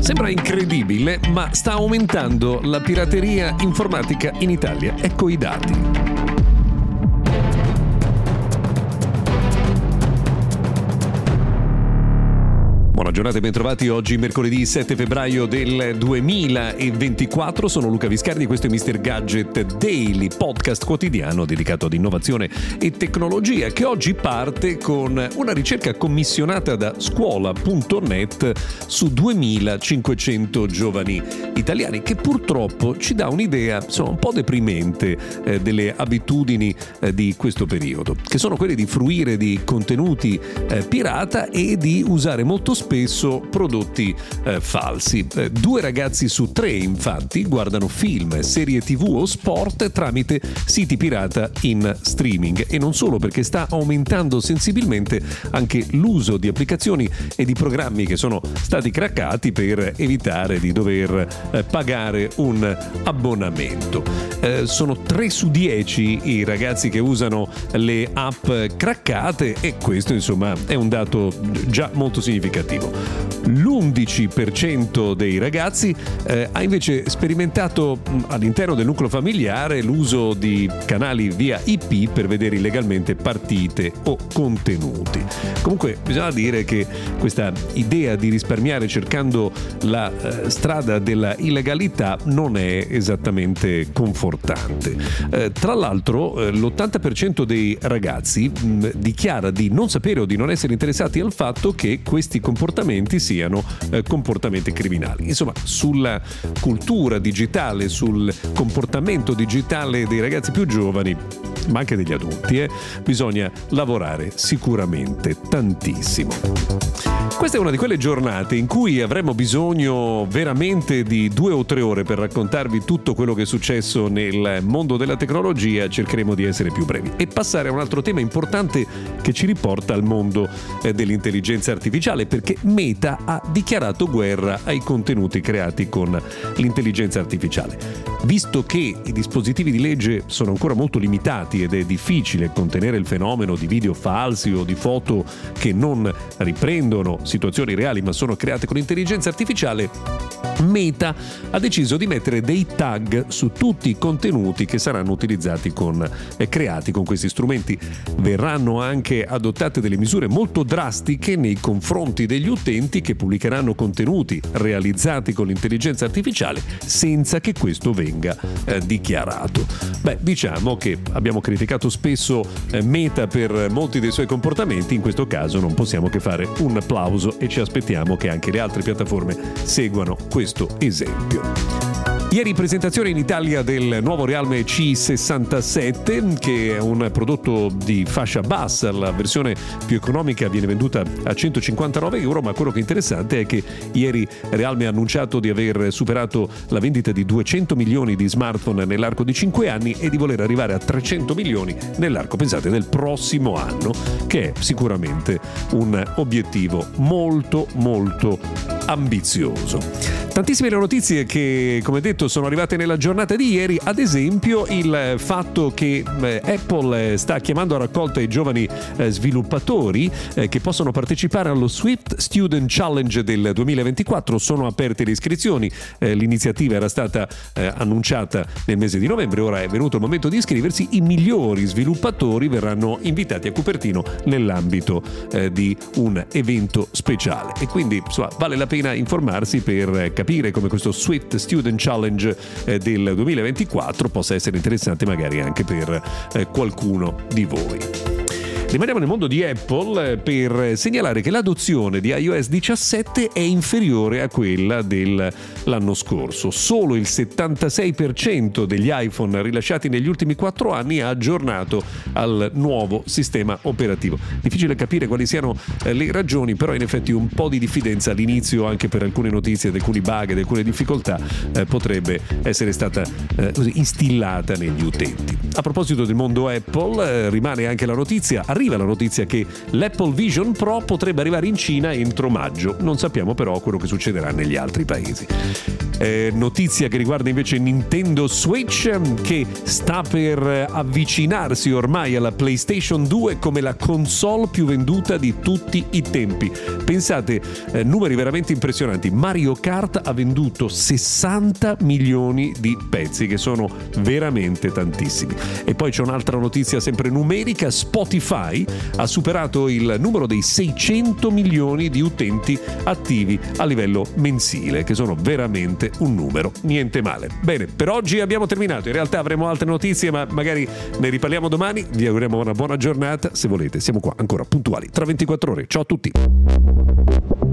Sembra incredibile, ma sta aumentando la pirateria informatica in Italia. Ecco i dati. Buona giornata e bentrovati oggi mercoledì 7 febbraio del 2024. Sono Luca Viscardi e questo è Mr. Gadget Daily, podcast quotidiano dedicato ad innovazione e tecnologia che oggi parte con una ricerca commissionata da scuola.net su 2500 giovani italiani che purtroppo ci dà un'idea insomma, un po' deprimente eh, delle abitudini eh, di questo periodo, che sono quelle di fruire di contenuti eh, pirata e di usare molto spesso spesso prodotti eh, falsi. Eh, due ragazzi su tre, infatti, guardano film, serie tv o sport tramite siti pirata in streaming e non solo perché sta aumentando sensibilmente anche l'uso di applicazioni e di programmi che sono stati craccati per evitare di dover eh, pagare un abbonamento. Eh, sono 3 su 10 i ragazzi che usano le app craccate e questo insomma è un dato già molto significativo positivo. L'11% dei ragazzi eh, ha invece sperimentato all'interno del nucleo familiare l'uso di canali via IP per vedere illegalmente partite o contenuti. Comunque bisogna dire che questa idea di risparmiare cercando la eh, strada della illegalità non è esattamente confortante. Eh, tra l'altro eh, l'80% dei ragazzi mh, dichiara di non sapere o di non essere interessati al fatto che questi comportamenti comportamenti siano eh, comportamenti criminali. Insomma, sulla cultura digitale, sul comportamento digitale dei ragazzi più giovani, ma anche degli adulti, eh, bisogna lavorare sicuramente tantissimo. Questa è una di quelle giornate in cui avremmo bisogno veramente di due o tre ore per raccontarvi tutto quello che è successo nel mondo della tecnologia, cercheremo di essere più brevi e passare a un altro tema importante che ci riporta al mondo eh, dell'intelligenza artificiale perché Meta ha dichiarato guerra ai contenuti creati con l'intelligenza artificiale. Visto che i dispositivi di legge sono ancora molto limitati ed è difficile contenere il fenomeno di video falsi o di foto che non riprendono situazioni reali ma sono create con intelligenza artificiale, Meta ha deciso di mettere dei tag su tutti i contenuti che saranno utilizzati con, eh, creati con questi strumenti. Verranno anche adottate delle misure molto drastiche nei confronti degli utenti che pubblicheranno contenuti realizzati con l'intelligenza artificiale senza che questo venga eh, dichiarato. Beh, diciamo che abbiamo criticato spesso eh, Meta per molti dei suoi comportamenti, in questo caso non possiamo che fare un applauso e ci aspettiamo che anche le altre piattaforme seguano questo esempio. Ieri presentazione in Italia del nuovo Realme C67 che è un prodotto di fascia bassa, la versione più economica viene venduta a 159 euro ma quello che è interessante è che ieri Realme ha annunciato di aver superato la vendita di 200 milioni di smartphone nell'arco di 5 anni e di voler arrivare a 300 milioni nell'arco, pensate, del prossimo anno che è sicuramente un obiettivo molto molto ambizioso. Tantissime le notizie che, come detto, sono arrivate nella giornata di ieri, ad esempio il fatto che eh, Apple sta chiamando a raccolta i giovani eh, sviluppatori eh, che possono partecipare allo Swift Student Challenge del 2024. Sono aperte le iscrizioni, l'iniziativa era stata annunciata nel mese di novembre, ora è venuto il momento di iscriversi. I migliori sviluppatori verranno invitati a Cupertino nell'ambito di un evento speciale e quindi insomma, vale la pena informarsi per capire come questo Swift Student Challenge eh, del 2024 possa essere interessante magari anche per eh, qualcuno di voi. Rimaniamo nel mondo di Apple eh, per segnalare che l'adozione di iOS 17 è inferiore a quella dell'anno scorso. Solo il 76% degli iPhone rilasciati negli ultimi 4 anni ha aggiornato al nuovo sistema operativo. Difficile capire quali siano eh, le ragioni, però in effetti un po' di diffidenza all'inizio anche per alcune notizie, alcuni bug, alcune difficoltà eh, potrebbe essere stata eh, così instillata negli utenti. A proposito del mondo Apple, eh, rimane anche la notizia arriva la notizia che l'Apple Vision Pro potrebbe arrivare in Cina entro maggio. Non sappiamo però quello che succederà negli altri paesi. Eh, notizia che riguarda invece Nintendo Switch che sta per avvicinarsi ormai alla PlayStation 2 come la console più venduta di tutti i tempi. Pensate, eh, numeri veramente impressionanti. Mario Kart ha venduto 60 milioni di pezzi, che sono veramente tantissimi. E poi c'è un'altra notizia sempre numerica, Spotify ha superato il numero dei 600 milioni di utenti attivi a livello mensile, che sono veramente un numero, niente male. Bene, per oggi abbiamo terminato, in realtà avremo altre notizie, ma magari ne riparliamo domani, vi auguriamo una buona giornata, se volete siamo qua ancora puntuali tra 24 ore. Ciao a tutti!